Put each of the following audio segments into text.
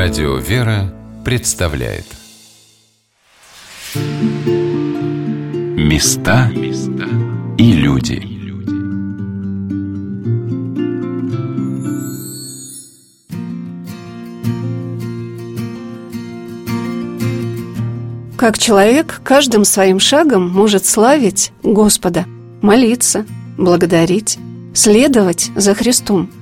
Радио «Вера» представляет. Места и люди. Как человек каждым своим шагом может славить Господа, молиться, благодарить, следовать за Христом –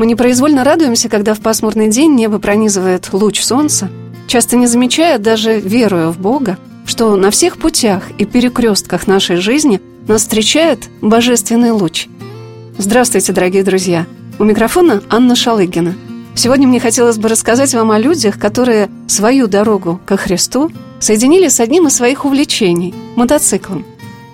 мы непроизвольно радуемся, когда в пасмурный день небо пронизывает луч солнца, часто не замечая, даже веруя в Бога, что на всех путях и перекрестках нашей жизни нас встречает божественный луч. Здравствуйте, дорогие друзья! У микрофона Анна Шалыгина. Сегодня мне хотелось бы рассказать вам о людях, которые свою дорогу ко Христу соединили с одним из своих увлечений – мотоциклом.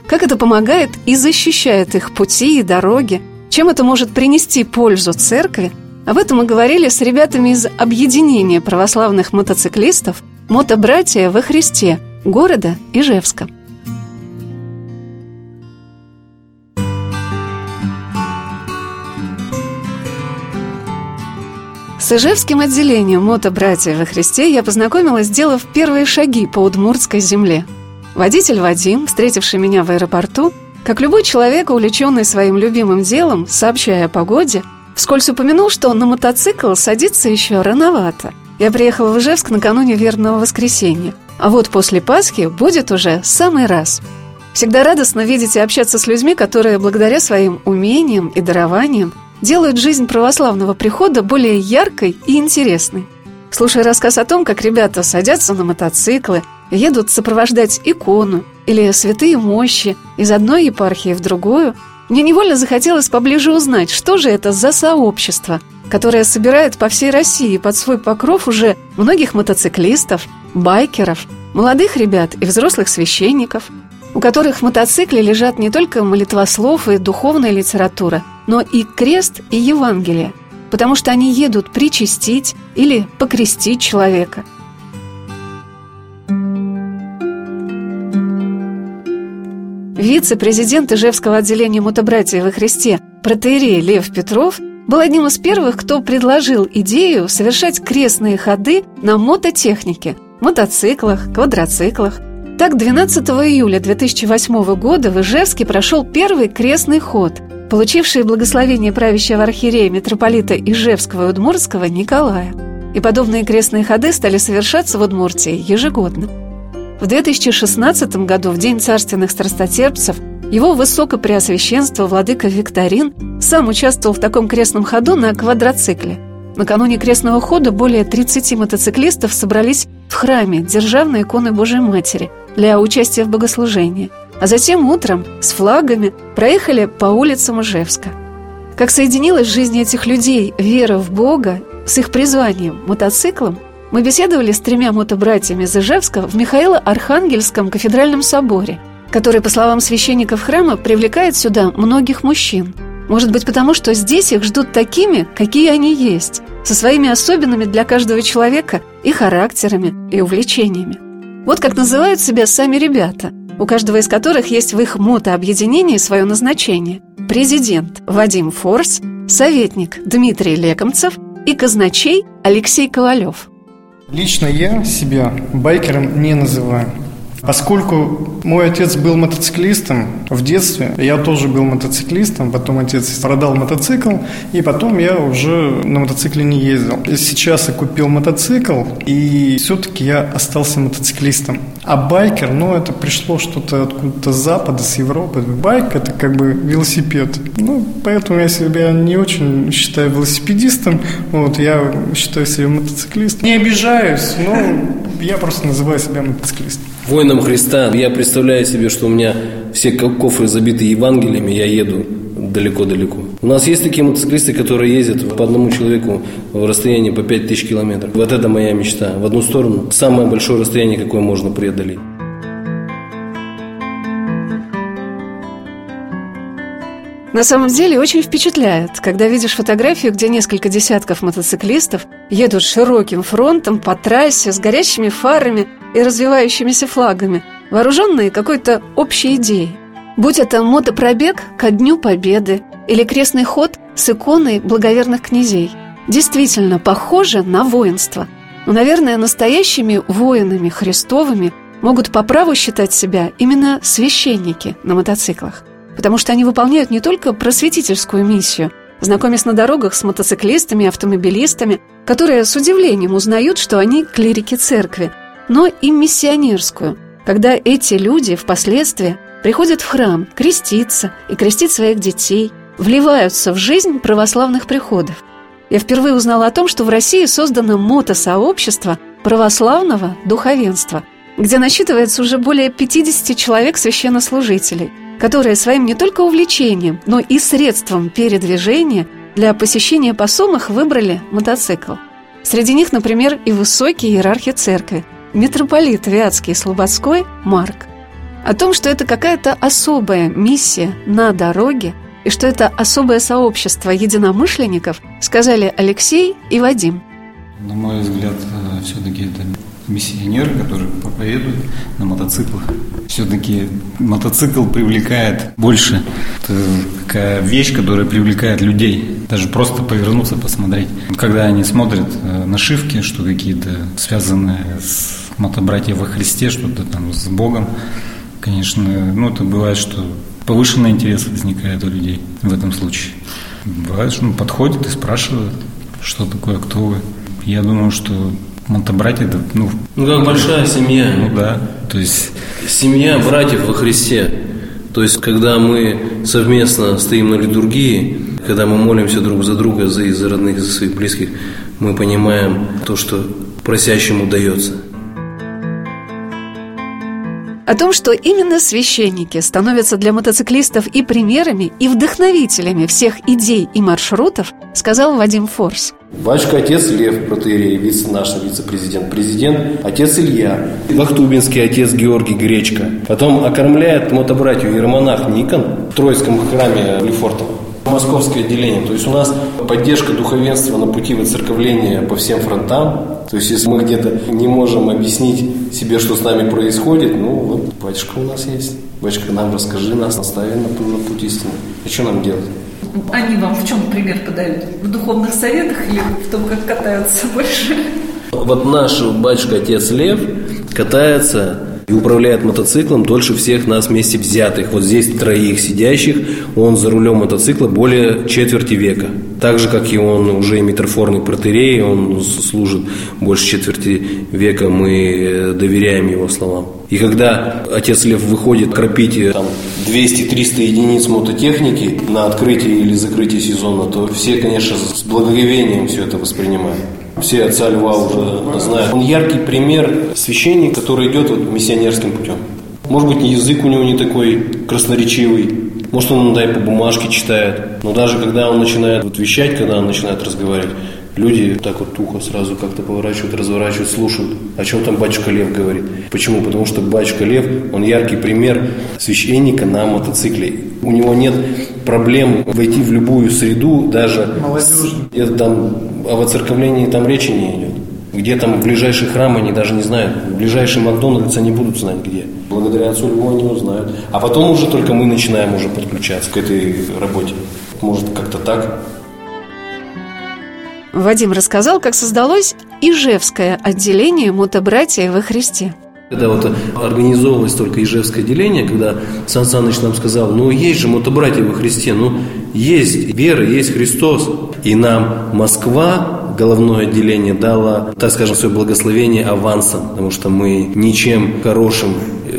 Как это помогает и защищает их пути и дороги – чем это может принести пользу церкви? Об этом мы говорили с ребятами из объединения православных мотоциклистов «Мотобратья во Христе» города Ижевска. С Ижевским отделением «Мотобратья во Христе» я познакомилась, сделав первые шаги по удмуртской земле. Водитель Вадим, встретивший меня в аэропорту, как любой человек, увлеченный своим любимым делом, сообщая о погоде, вскользь упомянул, что на мотоцикл садиться еще рановато. Я приехала в Ижевск накануне верного воскресенья. А вот после Пасхи будет уже самый раз. Всегда радостно видеть и общаться с людьми, которые благодаря своим умениям и дарованиям делают жизнь православного прихода более яркой и интересной. Слушая рассказ о том, как ребята садятся на мотоциклы, едут сопровождать икону или святые мощи из одной епархии в другую, мне невольно захотелось поближе узнать, что же это за сообщество, которое собирает по всей России под свой покров уже многих мотоциклистов, байкеров, молодых ребят и взрослых священников, у которых в мотоцикле лежат не только молитвослов и духовная литература, но и крест и Евангелие, потому что они едут причастить или покрестить человека – Вице-президент Ижевского отделения мотобратья во Христе протеерей Лев Петров был одним из первых, кто предложил идею совершать крестные ходы на мототехнике, мотоциклах, квадроциклах. Так, 12 июля 2008 года в Ижевске прошел первый крестный ход, получивший благословение правящего архиерея митрополита Ижевского и Удмуртского Николая. И подобные крестные ходы стали совершаться в Удмуртии ежегодно. В 2016 году, в День царственных страстотерпцев, его высокопреосвященство владыка Викторин сам участвовал в таком крестном ходу на квадроцикле. Накануне крестного хода более 30 мотоциклистов собрались в храме Державной иконы Божией Матери для участия в богослужении, а затем утром с флагами проехали по улицам Ижевска. Как соединилась в жизни этих людей вера в Бога с их призванием – мотоциклом, мы беседовали с тремя мотобратьями из Ижевска в Михаило-Архангельском кафедральном соборе, который, по словам священников храма, привлекает сюда многих мужчин. Может быть, потому что здесь их ждут такими, какие они есть, со своими особенными для каждого человека и характерами, и увлечениями. Вот как называют себя сами ребята, у каждого из которых есть в их мотообъединении свое назначение. Президент Вадим Форс, советник Дмитрий Лекомцев и казначей Алексей Ковалев – Лично я себя байкером не называю. Поскольку мой отец был мотоциклистом в детстве, я тоже был мотоциклистом, потом отец продал мотоцикл, и потом я уже на мотоцикле не ездил. Сейчас я купил мотоцикл, и все-таки я остался мотоциклистом. А байкер, ну, это пришло что-то откуда-то с Запада, с Европы. Байк – это как бы велосипед. Ну, поэтому я себя не очень считаю велосипедистом, вот, я считаю себя мотоциклистом. Не обижаюсь, но я просто называю себя мотоциклистом воином Христа. Я представляю себе, что у меня все кофры забиты Евангелиями, я еду далеко-далеко. У нас есть такие мотоциклисты, которые ездят по одному человеку в расстоянии по 5000 километров. Вот это моя мечта. В одну сторону самое большое расстояние, какое можно преодолеть. На самом деле очень впечатляет, когда видишь фотографию, где несколько десятков мотоциклистов едут широким фронтом по трассе с горящими фарами и развивающимися флагами, вооруженные какой-то общей идеей. Будь это мотопробег ко Дню Победы или крестный ход с иконой благоверных князей. действительно похоже на воинство. Но, наверное, настоящими воинами Христовыми могут по праву считать себя именно священники на мотоциклах, потому что они выполняют не только просветительскую миссию, знакомясь на дорогах с мотоциклистами и автомобилистами, которые с удивлением узнают, что они клирики церкви, но и миссионерскую, когда эти люди впоследствии приходят в храм креститься и крестить своих детей, вливаются в жизнь православных приходов. Я впервые узнала о том, что в России создано мотосообщество православного духовенства, где насчитывается уже более 50 человек священнослужителей, которые своим не только увлечением, но и средством передвижения для посещения посомых выбрали мотоцикл. Среди них, например, и высокий иерархи церкви, митрополит Вятский и Слободской Марк. О том, что это какая-то особая миссия на дороге – и что это особое сообщество единомышленников, сказали Алексей и Вадим. На мой взгляд, э, все-таки это миссионеры, которые проповедуют на мотоциклах. Все-таки мотоцикл привлекает больше. Это такая вещь, которая привлекает людей. Даже просто повернуться, посмотреть. Когда они смотрят э, нашивки, что какие-то связанные с мотобратьев во Христе, что-то там с Богом, конечно, ну, это бывает, что повышенный интерес возникает у людей в этом случае. Бывает, что ну, подходит и спрашивает, что такое, кто вы. Я думаю, что Монтабратья, это, ну... Ну, как большая семья. Ну, да, то есть... Семья братьев во Христе. То есть, когда мы совместно стоим на литургии, когда мы молимся друг за друга, за, за родных, за своих близких, мы понимаем то, что просящему дается – о том, что именно священники становятся для мотоциклистов и примерами, и вдохновителями всех идей и маршрутов, сказал Вадим Форс. Батюшка отец Лев Протеерей, вице, наш вице-президент, президент, отец Илья, Вахтубинский отец Георгий Гречка. Потом окормляет мотобратью иеромонах Никон в Троицком храме Лефортово. Московское отделение. То есть у нас поддержка духовенства на пути выцерковления по всем фронтам. То есть если мы где-то не можем объяснить себе, что с нами происходит, ну вот батюшка у нас есть. Батюшка, нам расскажи, нас настави на, на путь истины. А что нам делать? Они вам в чем пример подают? В духовных советах или в том, как катаются больше? Вот наш батюшка, отец Лев, катается и управляет мотоциклом дольше всех нас вместе взятых. Вот здесь троих сидящих, он за рулем мотоцикла более четверти века. Так же, как и он уже митрофорный протерей, он служит больше четверти века, мы э, доверяем его словам. И когда отец Лев выходит кропить э, там, 200-300 единиц мототехники на открытие или закрытие сезона, то все, конечно, с благоговением все это воспринимают. Все отца Льва уже знают. Он яркий пример священника, который идет вот миссионерским путем. Может быть, язык у него не такой красноречивый, может, он дай по бумажке читает. Но даже когда он начинает вот вещать, когда он начинает разговаривать, люди так вот тухо сразу как-то поворачивают, разворачивают, слушают, о чем там батюшка Лев говорит. Почему? Потому что батюшка Лев, он яркий пример священника на мотоцикле. У него нет проблем войти в любую среду, даже... Это там, о воцерковлении там речи не идет. Где там ближайший храм, они даже не знают. Ближайший Макдональдс они будут знать где. Благодаря отцу Льву они узнают. А потом уже только мы начинаем уже подключаться к этой работе. Может, как-то так. Вадим рассказал, как создалось Ижевское отделение мотобратья во Христе. Когда вот организовывалось только Ижевское отделение, когда Сан Саныч нам сказал, ну есть же мотобратья во Христе, ну есть вера, есть Христос. И нам Москва головное отделение дало, так скажем, свое благословение авансом, потому что мы ничем хорошим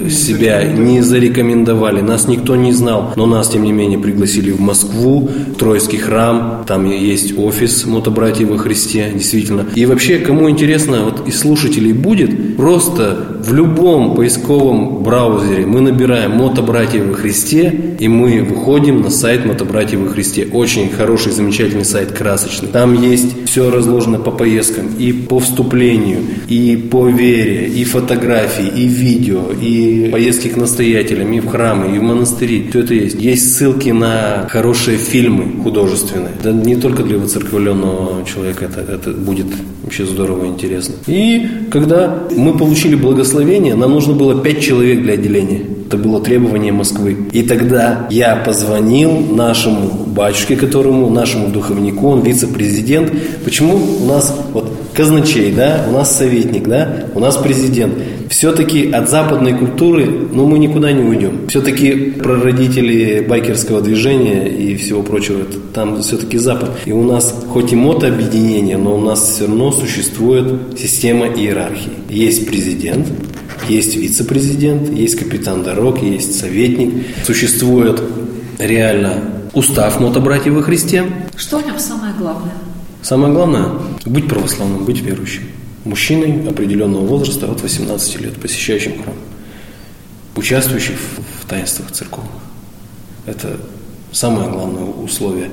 себя не зарекомендовали, нас никто не знал, но нас, тем не менее, пригласили в Москву, Троицкий храм, там есть офис мотобратьев во Христе, действительно. И вообще, кому интересно, вот из слушателей будет, просто в любом поисковом браузере мы набираем мотобратьев во Христе, и мы выходим на сайт мотобратьев во Христе. Очень хороший, замечательный сайт, красочный. Там есть все разложено по поездкам, и по вступлению, и по вере, и фотографии, и видео, и поездки к настоятелям, и в храмы, и в монастыри. Все это есть. Есть ссылки на хорошие фильмы художественные. Да не только для воцерковленного человека это, это будет вообще здорово и интересно. И когда мы получили благословение, нам нужно было пять человек для отделения. Это было требование Москвы. И тогда я позвонил нашему батюшке, которому, нашему духовнику, он вице-президент. Почему у нас вот казначей, да, у нас советник, да, у нас президент. Все-таки от западной культуры, ну, мы никуда не уйдем. Все-таки прародители байкерского движения и всего прочего, это, там все-таки Запад. И у нас хоть и мотообъединение, но у нас все равно существует система иерархии. Есть президент, есть вице-президент, есть капитан дорог, есть советник. Существует реально устав мотобратьев во Христе. Что в нем самое главное? Самое главное – быть православным, быть верующим. Мужчиной определенного возраста от 18 лет, посещающим храм, участвующим в, таинствах церковных. Это самое главное условие.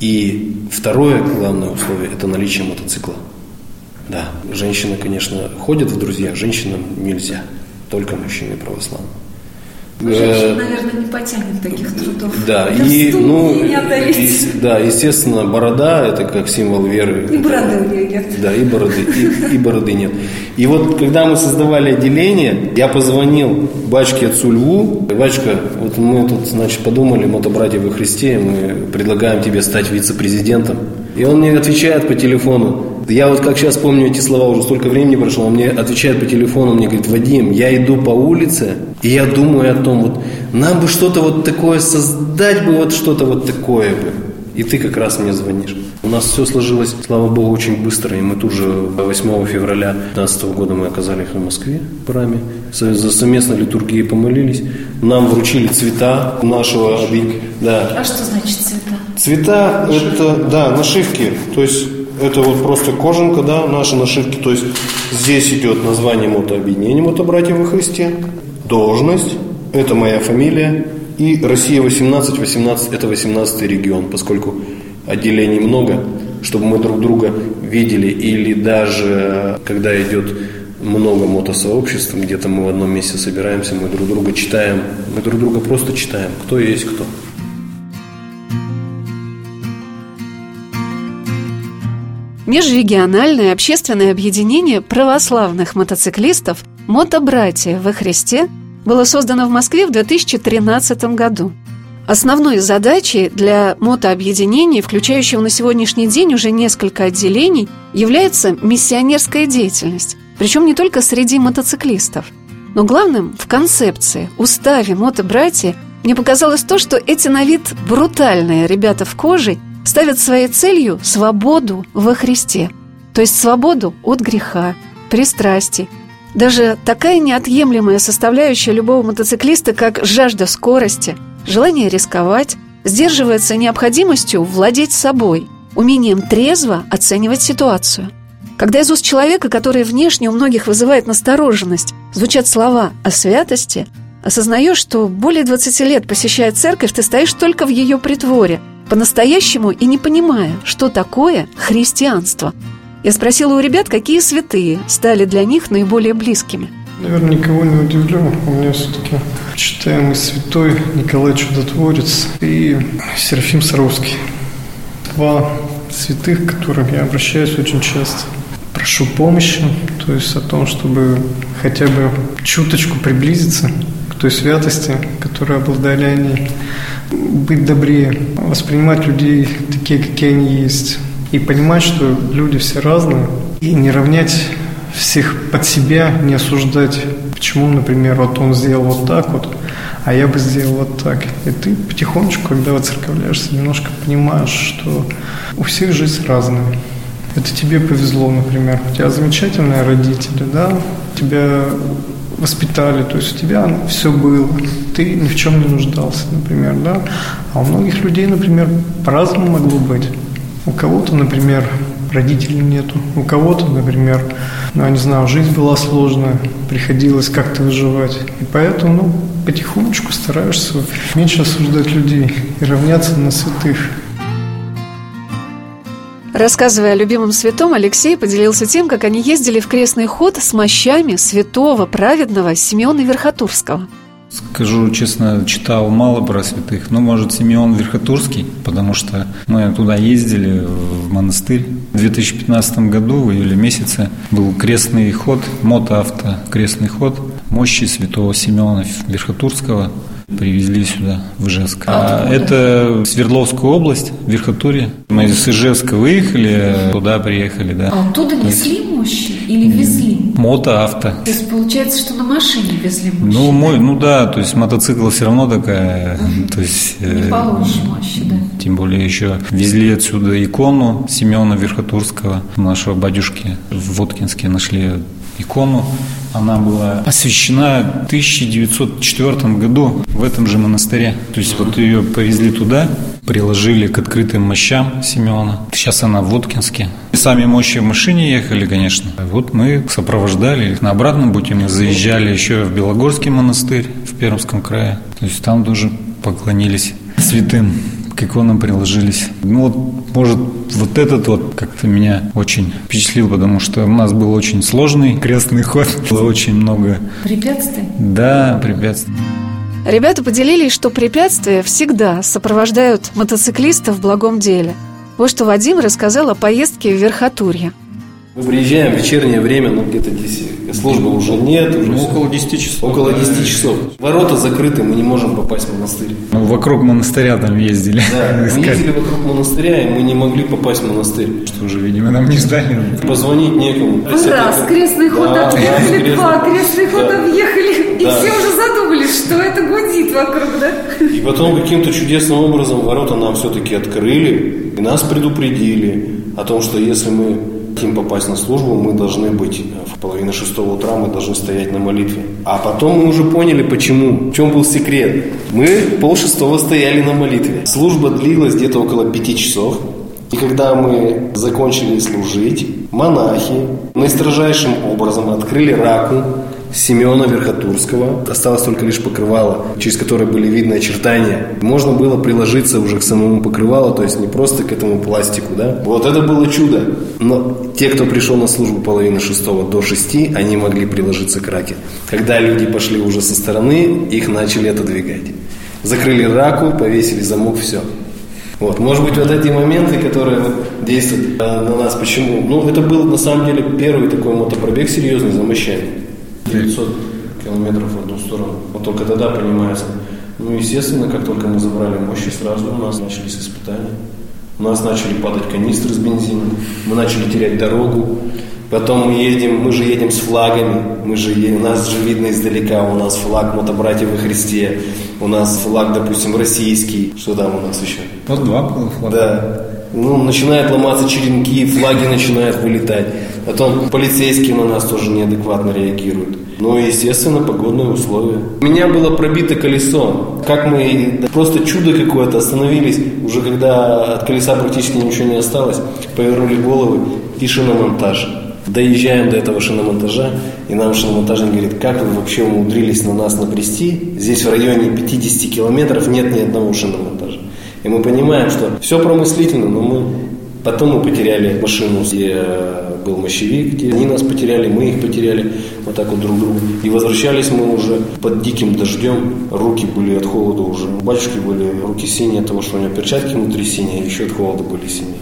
И второе главное условие – это наличие мотоцикла. Да, женщины, конечно, ходят в друзья, женщинам нельзя, только мужчины православные. Женщина, наверное, не потянет таких трудов. Да, Это и, ну, и- да, естественно, борода – это как символ веры. И бороды у нее нет. Да, и бороды, и, и бороды нет. И вот, когда мы создавали отделение, я позвонил батюшке отцу Льву. Батюшка, вот мы тут, значит, подумали, мотобратья во Христе, мы предлагаем тебе стать вице-президентом. И он мне отвечает по телефону, я вот как сейчас помню эти слова, уже столько времени прошло, он мне отвечает по телефону, мне говорит, Вадим, я иду по улице, и я думаю о том, вот нам бы что-то вот такое создать бы, вот что-то вот такое бы. И ты как раз мне звонишь. У нас все сложилось, слава богу, очень быстро. И мы тут же 8 февраля 2015 года мы оказались в Москве в храме. Со- За совместной литургией помолились. Нам вручили цвета нашего обид. Да. А что значит цвета? Цвета это, да, нашивки. То есть это вот просто кожанка, да, наши нашивки. То есть здесь идет название мотообъединения мотобратьев во Христе, должность, это моя фамилия, и Россия 18, 18 это 18 регион, поскольку отделений много, чтобы мы друг друга видели, или даже когда идет много мотосообществ, где-то мы в одном месте собираемся, мы друг друга читаем, мы друг друга просто читаем, кто есть кто. Межрегиональное общественное объединение православных мотоциклистов «Мотобратья во Христе» было создано в Москве в 2013 году. Основной задачей для мотообъединения, включающего на сегодняшний день уже несколько отделений, является миссионерская деятельность, причем не только среди мотоциклистов. Но главным в концепции, уставе мотобратья мне показалось то, что эти на вид брутальные ребята в коже ставят своей целью свободу во Христе, то есть свободу от греха, пристрастий. Даже такая неотъемлемая составляющая любого мотоциклиста, как жажда скорости, желание рисковать, сдерживается необходимостью владеть собой, умением трезво оценивать ситуацию. Когда из уст человека, который внешне у многих вызывает настороженность, звучат слова о святости, осознаешь, что более 20 лет посещая церковь, ты стоишь только в ее притворе, по-настоящему и не понимая, что такое христианство. Я спросила у ребят, какие святые стали для них наиболее близкими. Наверное, никого не удивлю. У меня все-таки почитаемый святой Николай Чудотворец и Серафим Саровский. Два святых, к которым я обращаюсь очень часто. Прошу помощи, то есть о том, чтобы хотя бы чуточку приблизиться к той святости, которой обладали они. Быть добрее, воспринимать людей такие, какие они есть. И понимать, что люди все разные. И не равнять всех под себя, не осуждать, почему, например, вот он сделал вот так вот, а я бы сделал вот так. И ты потихонечку, когда воцерковляешься, немножко понимаешь, что у всех жизнь разная. Это тебе повезло, например. У тебя замечательные родители, да, тебя воспитали, то есть у тебя все было, ты ни в чем не нуждался, например, да. А у многих людей, например, по-разному могло быть. У кого-то, например, родителей нету, у кого-то, например, ну, я не знаю, жизнь была сложная, приходилось как-то выживать. И поэтому, ну, потихонечку стараешься меньше осуждать людей и равняться на святых. Рассказывая о любимом святом, Алексей поделился тем, как они ездили в крестный ход с мощами святого праведного Симеона Верхотурского. Скажу честно, читал мало про святых. Ну, может, Симеон Верхотурский, потому что мы туда ездили, в монастырь. В 2015 году, в июле месяце, был крестный ход, мотоавто крестный ход мощи святого Симеона Верхотурского. Привезли сюда, в Ижевск. А это Свердловская область, Верхотурье. Мы из Ижевска выехали, туда приехали, да. А оттуда несли мощи или везли? Мото, авто. То есть получается, что на машине везли мощи? Ну, мой, ну да, то есть мотоцикл все равно такая, то есть... Не э, получше мощи, да. Тем более еще везли отсюда икону Семена Верхотурского, нашего батюшки. В Воткинске нашли икону. Она была освящена в 1904 году в этом же монастыре. То есть вот ее повезли туда, приложили к открытым мощам Симеона. Сейчас она в Воткинске. Сами мощи в машине ехали, конечно. Вот мы сопровождали их. На обратном пути мы заезжали еще в Белогорский монастырь в Пермском крае. То есть там тоже поклонились святым к иконам приложились. Ну вот, может, вот этот вот как-то меня очень впечатлил, потому что у нас был очень сложный крестный ход, было очень много, Препятствий? да, препятствий. Ребята поделились, что препятствия всегда сопровождают мотоциклиста в благом деле. Вот что Вадим рассказал о поездке в Верхотурье. Мы приезжаем в вечернее время, ну где-то здесь службы уже нет. Уже Ну, около 10 часов. Около 10 часов. Ворота закрыты, мы не можем попасть в монастырь. Ну, вокруг монастыря там ездили. Да, мы ездили вокруг монастыря, и мы не могли попасть в монастырь. Что уже, видимо, нам не сдали. Позвонить некому. Раз, крестный ход Да, объехали, два, крестный ход Да. объехали, и Да. все уже задумались, что это гудит вокруг, да? И потом каким-то чудесным образом ворота нам все-таки открыли, и нас предупредили о том, что если мы хотим попасть на службу, мы должны быть в половине шестого утра, мы должны стоять на молитве. А потом мы уже поняли, почему, в чем был секрет. Мы полшестого стояли на молитве. Служба длилась где-то около пяти часов. И когда мы закончили служить, монахи наистрожайшим образом открыли раку Семена Верхотурского. Осталось только лишь покрывало, через которое были видны очертания. Можно было приложиться уже к самому покрывалу, то есть не просто к этому пластику, да. Вот это было чудо. Но те, кто пришел на службу половины шестого до шести, они могли приложиться к раке. Когда люди пошли уже со стороны, их начали отодвигать. Закрыли раку, повесили замок, все. Вот, может быть, вот эти моменты, которые действуют э, на нас, почему? Ну, это был на самом деле первый такой мотопробег серьезный за мощами. 900 километров в одну сторону. Вот только тогда понимается. Ну, естественно, как только мы забрали мощи, сразу у нас начались испытания. У нас начали падать канистры с бензином, мы начали терять дорогу. Потом мы едем, мы же едем с флагами, мы же едем, нас же видно издалека, у нас флаг мотобратьев во Христе, у нас флаг, допустим, российский, что там у нас еще? Вот два флага. Да. Ну, начинают ломаться черенки, флаги начинают вылетать. Потом полицейские на нас тоже неадекватно реагируют. Ну и, естественно, погодные условия. У меня было пробито колесо. Как мы, просто чудо какое-то, остановились, уже когда от колеса практически ничего не осталось, повернули головы и шиномонтаж. Доезжаем до этого шиномонтажа, и нам шиномонтажник говорит, как вы вообще умудрились на нас набрести? Здесь в районе 50 километров нет ни одного шиномонтажа. И мы понимаем, что все промыслительно, но мы потом мы потеряли машину, где э, был мощевик, где они нас потеряли, мы их потеряли, вот так вот друг друга. И возвращались мы уже под диким дождем, руки были от холода уже. У батюшки были руки синие от того, что у него перчатки внутри синие, еще от холода были синие.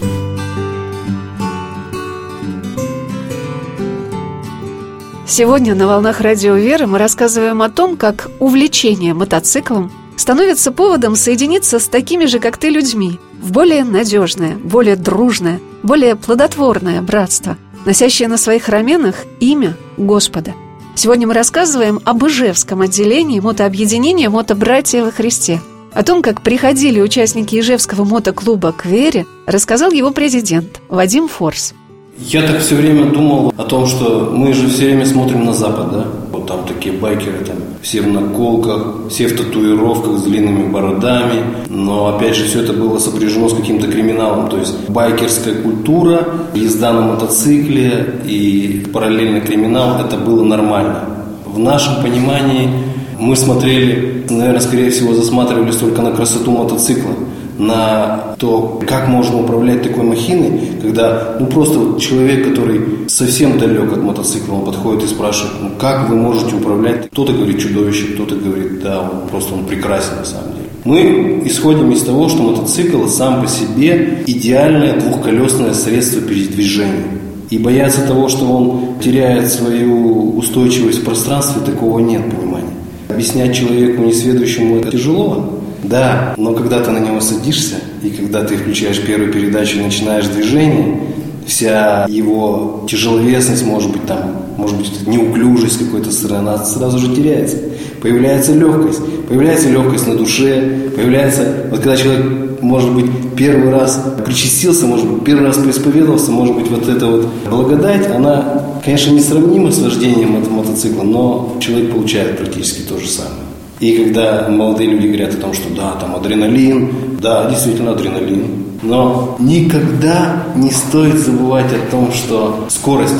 Сегодня на «Волнах Радио Веры» мы рассказываем о том, как увлечение мотоциклом становится поводом соединиться с такими же, как ты, людьми в более надежное, более дружное, более плодотворное братство, носящее на своих раменах имя Господа. Сегодня мы рассказываем об Ижевском отделении мотообъединения «Мотобратья во Христе». О том, как приходили участники Ижевского мотоклуба к вере, рассказал его президент Вадим Форс. Я так все время думал о том, что мы же все время смотрим на Запад, да? Там такие байкеры, там все в наколках, все в татуировках с длинными бородами. Но опять же все это было сопряжено с каким-то криминалом. То есть байкерская культура, езда на мотоцикле и параллельный криминал – это было нормально. В нашем понимании мы смотрели, наверное, скорее всего, засматривались только на красоту мотоцикла на то, как можно управлять такой махиной, когда ну просто человек, который совсем далек от мотоцикла, он подходит и спрашивает, ну как вы можете управлять? Кто-то говорит чудовище, кто-то говорит, да, он просто он прекрасен на самом деле. Мы исходим из того, что мотоцикл сам по себе идеальное двухколесное средство передвижения. И бояться того, что он теряет свою устойчивость в пространстве, такого нет понимания. Объяснять человеку несведущему это тяжело. Да, но когда ты на него садишься, и когда ты включаешь первую передачу и начинаешь движение, вся его тяжеловесность, может быть, там, может быть, неуклюжесть какой-то стороны, она сразу же теряется. Появляется легкость. Появляется легкость на душе, появляется, вот когда человек, может быть, первый раз причастился, может быть, первый раз поисповедовался, может быть, вот эта вот благодать, она, конечно, несравнима с вождением мотоцикла, но человек получает практически то же самое. И когда молодые люди говорят о том, что да, там адреналин, да, действительно адреналин, но никогда не стоит забывать о том, что скорость,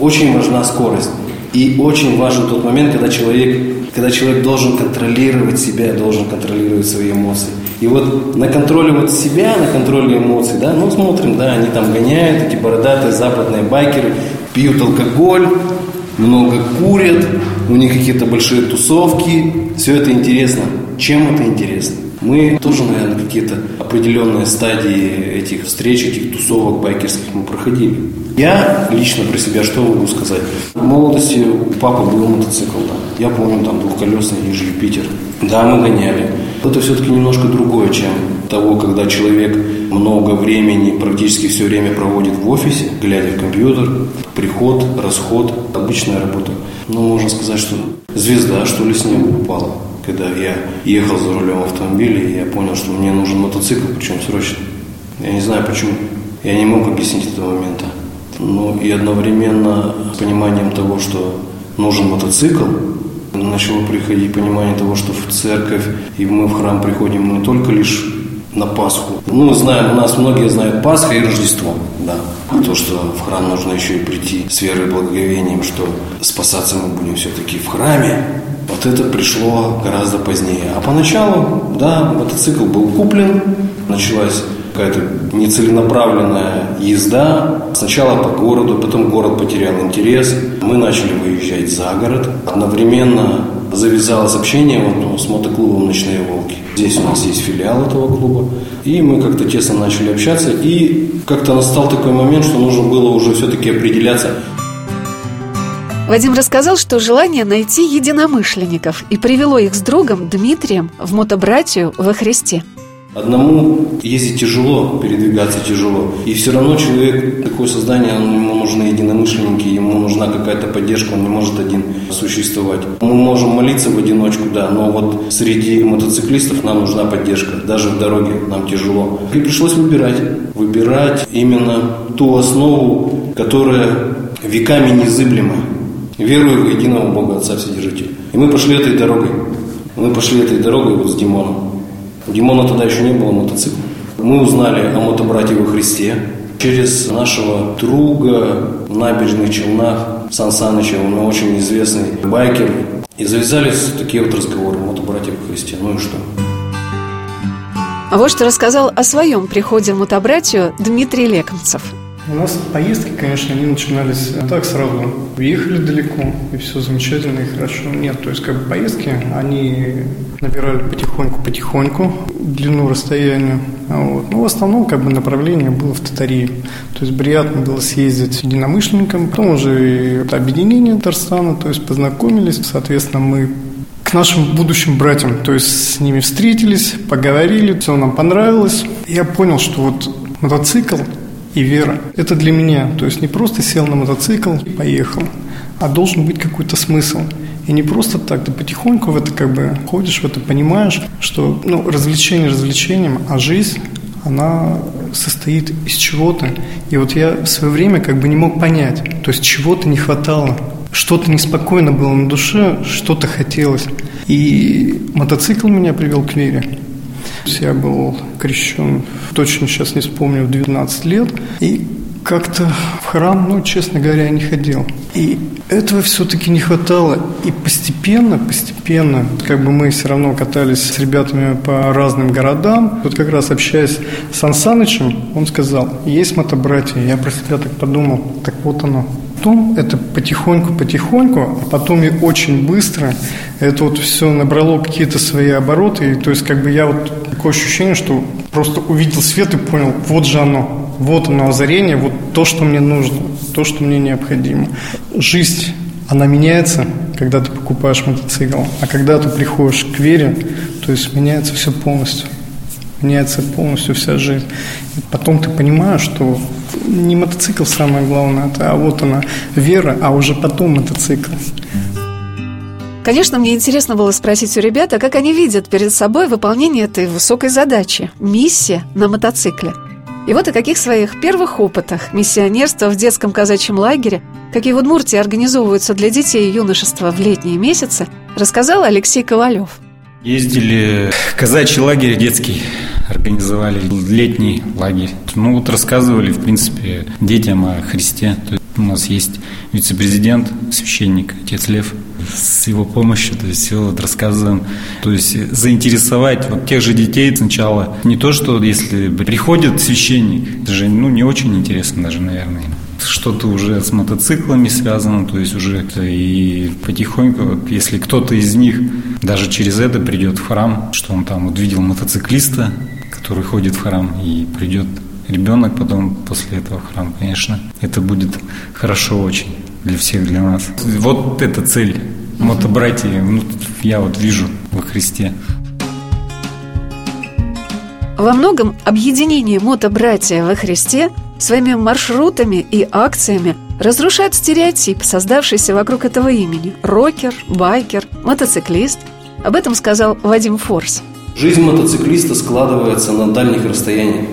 очень важна скорость. И очень важен тот момент, когда человек, когда человек должен контролировать себя, должен контролировать свои эмоции. И вот на контроле вот себя, на контроле эмоций, да, ну смотрим, да, они там гоняют, эти бородатые западные байкеры, пьют алкоголь, много курят, у них какие-то большие тусовки, все это интересно. Чем это интересно? Мы тоже, наверное, какие-то определенные стадии этих встреч, этих тусовок байкерских мы проходили. Я лично про себя что могу сказать? В молодости у папы был мотоцикл, да. Я помню, там двухколесный Ниже Юпитер. Да, мы гоняли. Это все-таки немножко другое, чем того, когда человек много времени, практически все время проводит в офисе, глядя в компьютер, приход, расход, обычная работа. Ну, можно сказать, что звезда, что ли, с неба упала. Когда я ехал за рулем автомобиля, я понял, что мне нужен мотоцикл, причем срочно. Я не знаю почему. Я не мог объяснить этого момента. Ну и одновременно с пониманием того, что нужен мотоцикл, начало приходить понимание того, что в церковь и мы в храм приходим не только лишь на Пасху. Ну, знаем, у нас многие знают Пасха и Рождество, да. А то, что в храм нужно еще и прийти с верой и благоговением, что спасаться мы будем все-таки в храме, вот это пришло гораздо позднее. А поначалу, да, мотоцикл был куплен, началась какая-то нецеленаправленная езда. Сначала по городу, потом город потерял интерес. Мы начали выезжать за город. Одновременно завязалось общение вот, с мотоклубом «Ночные волки». Здесь у нас есть филиал этого клуба. И мы как-то тесно начали общаться. И как-то настал такой момент, что нужно было уже все-таки определяться. Вадим рассказал, что желание найти единомышленников и привело их с другом Дмитрием в мотобратью во Христе. Одному ездить тяжело, передвигаться тяжело. И все равно человек, такое создание, ему нужны единомышленники, ему нужна какая-то поддержка, он не может один существовать. Мы можем молиться в одиночку, да, но вот среди мотоциклистов нам нужна поддержка. Даже в дороге нам тяжело. И пришлось выбирать. Выбирать именно ту основу, которая веками незыблема. Верую в единого Бога Отца Вседержителя. И мы пошли этой дорогой. Мы пошли этой дорогой вот с Димоном. У Димона тогда еще не было мотоцикла. Мы узнали о мотобрате во Христе через нашего друга в набережных Челнах Сан Саныча, он очень известный байкер. И завязались такие вот разговоры, мотобратья во Христе. Ну и что? А вот что рассказал о своем приходе в мотобратью Дмитрий Лекомцев – у нас поездки, конечно, они начинались так сразу. Уехали далеко, и все замечательно и хорошо. Нет, то есть как бы поездки, они набирали потихоньку-потихоньку длину расстояния. Вот. Но в основном как бы направление было в Татарии. То есть приятно было съездить с единомышленником. Потом уже и объединение Татарстана, то есть познакомились. Соответственно, мы к нашим будущим братьям, то есть с ними встретились, поговорили, все нам понравилось. Я понял, что вот мотоцикл и вера. Это для меня. То есть не просто сел на мотоцикл и поехал, а должен быть какой-то смысл. И не просто так, ты потихоньку в это как бы ходишь, в это понимаешь, что ну, развлечение развлечением, а жизнь, она состоит из чего-то. И вот я в свое время как бы не мог понять, то есть чего-то не хватало, что-то неспокойно было на душе, что-то хотелось. И мотоцикл меня привел к вере. Я был крещен, точно сейчас не вспомню, в 12 лет. И как-то в храм, ну, честно говоря, не ходил. И этого все-таки не хватало. И постепенно, постепенно, как бы мы все равно катались с ребятами по разным городам. Вот как раз общаясь с Сан Санычем, он сказал, есть мотобратья. Я про себя так подумал, так вот оно. Потом это потихоньку-потихоньку, а потом и очень быстро это вот все набрало какие-то свои обороты. И, то есть как бы я вот такое ощущение, что просто увидел свет и понял, вот же оно, вот оно озарение, вот то, что мне нужно, то, что мне необходимо. Жизнь, она меняется, когда ты покупаешь мотоцикл. А когда ты приходишь к вере, то есть меняется все полностью. Меняется полностью вся жизнь. И потом ты понимаешь, что не мотоцикл самое главное, а вот она вера, а уже потом мотоцикл. Конечно, мне интересно было спросить у ребят, а как они видят перед собой выполнение этой высокой задачи – миссия на мотоцикле. И вот о каких своих первых опытах миссионерства в детском казачьем лагере, какие в Удмуртии организовываются для детей и юношества в летние месяцы, рассказал Алексей Ковалев. Ездили в казачий лагерь детский, организовали летний лагерь. Ну вот рассказывали, в принципе, детям о Христе. То есть у нас есть вице-президент, священник, отец Лев. С его помощью, то есть все вот рассказываем. То есть заинтересовать вот тех же детей сначала. Не то, что если приходит священник, это же ну, не очень интересно даже, наверное что-то уже с мотоциклами связано, то есть уже и потихоньку, если кто-то из них даже через это придет в храм, что он там вот видел мотоциклиста, который ходит в храм и придет ребенок потом после этого в храм, конечно, это будет хорошо очень для всех, для нас. Вот эта цель мотобратья, ну, я вот вижу во Христе. Во многом объединение мотобратья во Христе своими маршрутами и акциями разрушает стереотип, создавшийся вокруг этого имени – рокер, байкер, мотоциклист. Об этом сказал Вадим Форс. Жизнь мотоциклиста складывается на дальних расстояниях.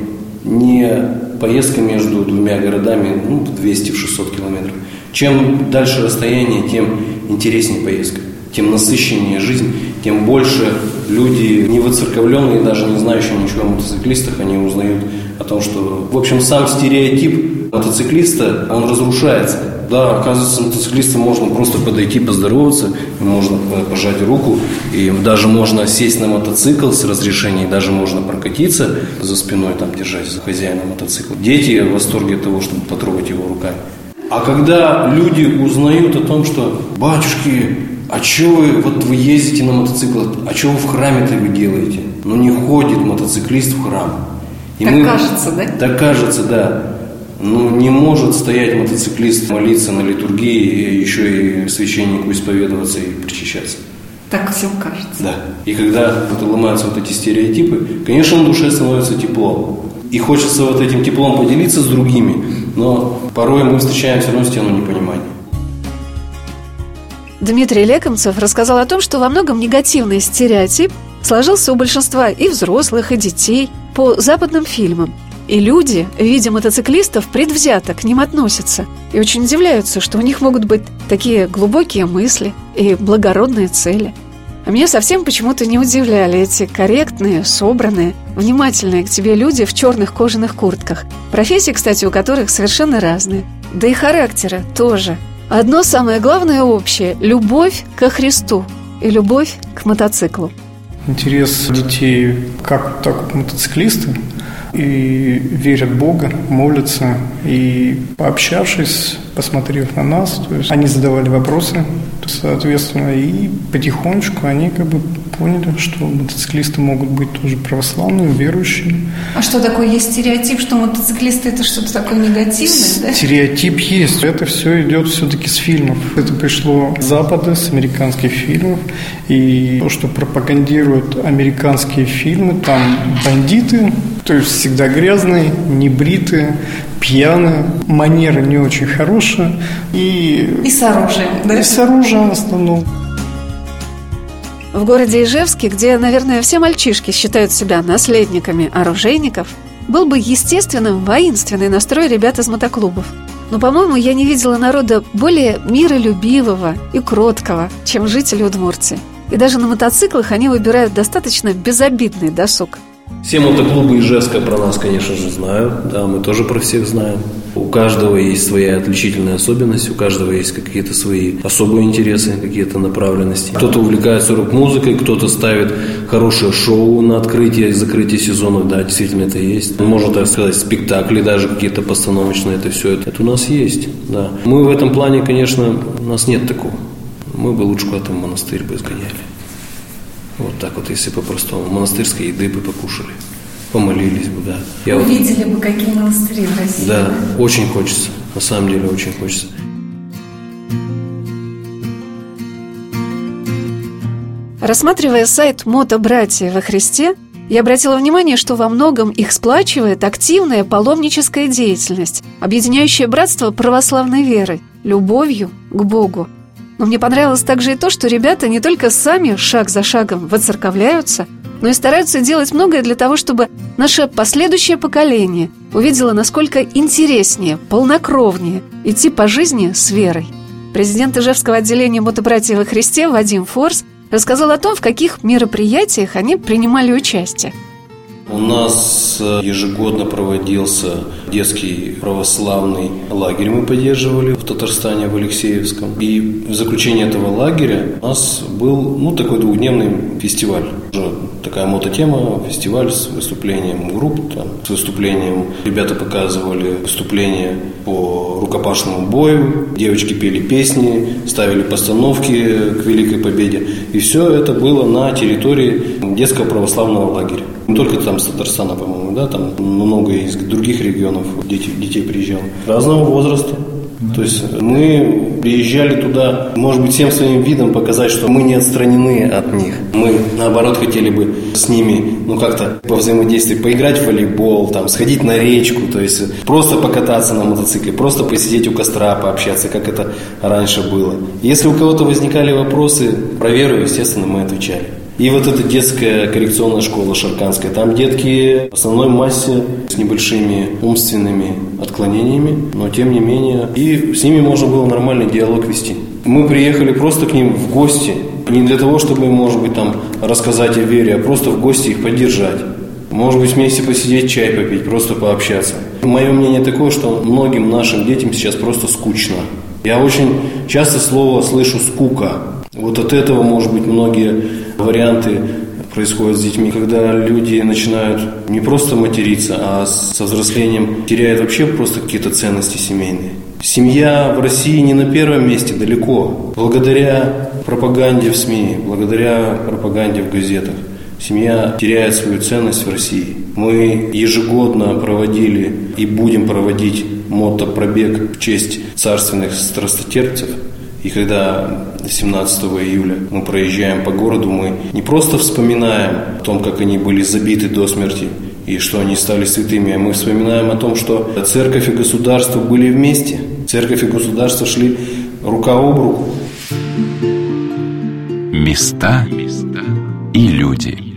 Не поездка между двумя городами ну, в 200-600 километров. Чем дальше расстояние, тем интереснее поездка, тем насыщеннее жизнь, тем больше люди, не выцерковленные, даже не знающие ничего о мотоциклистах, они узнают о том, что, в общем, сам стереотип мотоциклиста, он разрушается. Да, оказывается, мотоциклистам можно просто подойти, поздороваться, можно пожать руку, и даже можно сесть на мотоцикл с разрешением, даже можно прокатиться за спиной, там, держать за хозяина мотоцикла. Дети в восторге от того, чтобы потрогать его руками. А когда люди узнают о том, что батюшки, а что вы, вот вы ездите на мотоциклах, а что вы в храме-то вы делаете? Ну не ходит мотоциклист в храм. И так мы, кажется, да? Так кажется, да. Ну, не может стоять мотоциклист, молиться на литургии, еще и священнику исповедоваться и причащаться. Так всем кажется. Да. И когда вот ломаются вот эти стереотипы, конечно, на душе становится тепло. И хочется вот этим теплом поделиться с другими, но порой мы встречаем все равно стену непонимания. Дмитрий Лекомцев рассказал о том, что во многом негативный стереотип сложился у большинства и взрослых, и детей по западным фильмам. И люди, видя мотоциклистов, предвзято к ним относятся и очень удивляются, что у них могут быть такие глубокие мысли и благородные цели. Меня совсем почему-то не удивляли эти корректные, собранные, внимательные к тебе люди в черных кожаных куртках. Профессии, кстати, у которых совершенно разные. Да и характеры тоже. Одно самое главное общее – любовь ко Христу и любовь к мотоциклу интерес детей как так мотоциклисты и верят в Бога, молятся. И пообщавшись, посмотрев на нас, то есть они задавали вопросы, соответственно, и потихонечку они как бы поняли, что мотоциклисты могут быть тоже православными, верующими. А что такое есть стереотип, что мотоциклисты это что-то такое негативное, да? Стереотип есть. Это все идет все-таки с фильмов. Это пришло с Запада, с американских фильмов. И то, что пропагандируют американские фильмы, там бандиты, то есть всегда грязные, небритые, пьяные, манеры не очень хорошие. И, и с оружием, да? И с оружием в основном. В городе Ижевске, где, наверное, все мальчишки считают себя наследниками оружейников, был бы естественным воинственный настрой ребят из мотоклубов. Но, по-моему, я не видела народа более миролюбивого и кроткого, чем жители Удмуртии. И даже на мотоциклах они выбирают достаточно безобидный досуг – все мотоклубы Ижевска про нас, конечно же, знают. Да, мы тоже про всех знаем. У каждого есть своя отличительная особенность, у каждого есть какие-то свои особые интересы, какие-то направленности. Кто-то увлекается рок-музыкой, кто-то ставит хорошее шоу на открытие и закрытие сезонов. Да, действительно это есть. Можно так сказать, спектакли даже какие-то постановочные, это все это, это у нас есть. Да. Мы в этом плане, конечно, у нас нет такого. Мы бы лучше куда-то в монастырь бы сгоняли. Вот так вот, если по-простому. Монастырской еды бы покушали. Помолились бы, да. Я Увидели вот... бы, какие монастыри в России. Да, очень хочется. На самом деле очень хочется. Рассматривая сайт «Мотобратья во Христе», я обратила внимание, что во многом их сплачивает активная паломническая деятельность, объединяющая братство православной веры, любовью к Богу. Но мне понравилось также и то, что ребята не только сами шаг за шагом воцерковляются, но и стараются делать многое для того, чтобы наше последующее поколение увидело, насколько интереснее, полнокровнее идти по жизни с верой. Президент Ижевского отделения мотобратьев во Христе Вадим Форс рассказал о том, в каких мероприятиях они принимали участие. У нас э, ежегодно проводился детский православный лагерь мы поддерживали в Татарстане, в Алексеевском. И в заключение этого лагеря у нас был ну, такой двухдневный фестиваль. Уже такая мототема, фестиваль с выступлением групп, там, с выступлением ребята показывали выступления по рукопашному бою, девочки пели песни, ставили постановки к Великой Победе. И все это было на территории детского православного лагеря. Не только там с Татарстана, по-моему, да, там много из других регионов детей, детей приезжало. Разного возраста. То есть мы приезжали туда, может быть, всем своим видом показать, что мы не отстранены от них. Мы, наоборот, хотели бы с ними, ну, как-то по взаимодействию поиграть в волейбол, там, сходить на речку, то есть просто покататься на мотоцикле, просто посидеть у костра, пообщаться, как это раньше было. Если у кого-то возникали вопросы про веру, естественно, мы отвечали. И вот эта детская коррекционная школа Шарканская, там детки в основной массе с небольшими умственными отклонениями, но тем не менее, и с ними можно было нормальный диалог вести. Мы приехали просто к ним в гости, не для того, чтобы, может быть, там рассказать о вере, а просто в гости их поддержать. Может быть, вместе посидеть, чай попить, просто пообщаться. Мое мнение такое, что многим нашим детям сейчас просто скучно. Я очень часто слово слышу «скука». Вот от этого, может быть, многие варианты происходят с детьми, когда люди начинают не просто материться, а со взрослением теряют вообще просто какие-то ценности семейные. Семья в России не на первом месте, далеко. Благодаря пропаганде в СМИ, благодаря пропаганде в газетах, семья теряет свою ценность в России. Мы ежегодно проводили и будем проводить мотопробег в честь царственных страстотерпцев – и когда 17 июля мы проезжаем по городу, мы не просто вспоминаем о том, как они были забиты до смерти и что они стали святыми, а мы вспоминаем о том, что церковь и государство были вместе. Церковь и государство шли рука об руку. Места и люди.